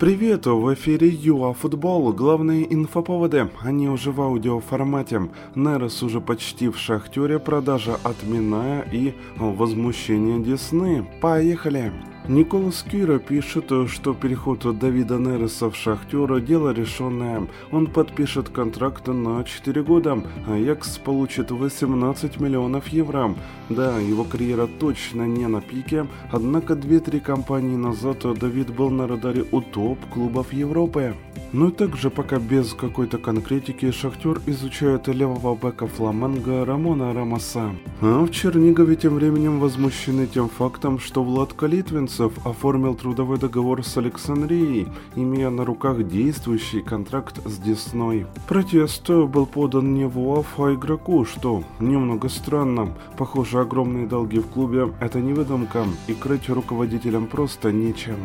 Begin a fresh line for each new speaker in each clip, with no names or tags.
Привет, в эфире ЮА Футбол. Главные инфоповоды, они уже в аудиоформате. Нерес уже почти в шахтере, продажа отменная и возмущение Десны. Поехали! Николас Кира пишет, что переход Давида Нереса в Шахтер – дело решенное. Он подпишет контракт на 4 года. Аякс получит 18 миллионов евро. Да, его карьера точно не на пике, однако 2-3 компании назад Давид был на радаре у топ-клубов Европы. Ну и также пока без какой-то конкретики Шахтер изучает левого бэка фламанга Рамона Рамоса. А в Чернигове тем временем возмущены тем фактом, что Влад Калитвинцев оформил трудовой договор с Александрией, имея на руках действующий контракт с Десной. Протест был подан не в УАФ, а игроку, что немного странно. Похоже, огромные долги в клубе – это не выдумка, и крыть руководителям просто нечем.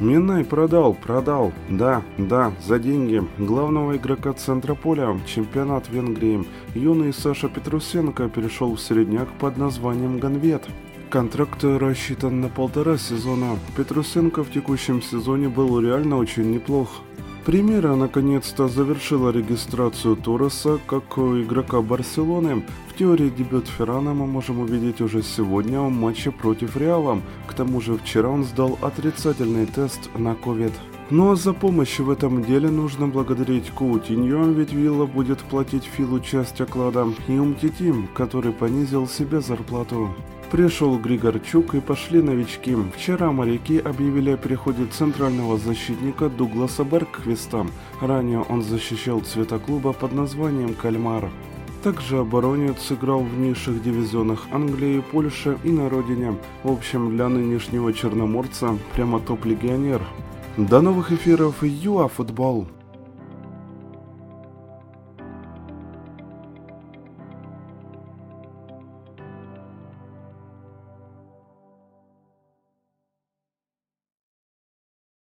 Минай продал, продал. Да, да, за деньги. Главного игрока центра поля, чемпионат Венгрии. Юный Саша Петрусенко перешел в средняк под названием Ганвет. Контракт рассчитан на полтора сезона. Петрусенко в текущем сезоне был реально очень неплох. Примера наконец-то завершила регистрацию Торреса как игрока Барселоны. В теории дебют Феррана мы можем увидеть уже сегодня в матче против Реала. К тому же вчера он сдал отрицательный тест на COVID. Ну а за помощь в этом деле нужно благодарить Каутиньо, ведь Вилла будет платить Филу часть оклада, и Умтити, который понизил себе зарплату. Пришел Григорчук и пошли новички. Вчера моряки объявили о переходе центрального защитника Дугласа Берквиста. Ранее он защищал цвета клуба под названием «Кальмар». Также оборонец играл в низших дивизионах Англии, Польши и на родине. В общем, для нынешнего черноморца прямо топ-легионер. До новых эфиров ЮАФутбол!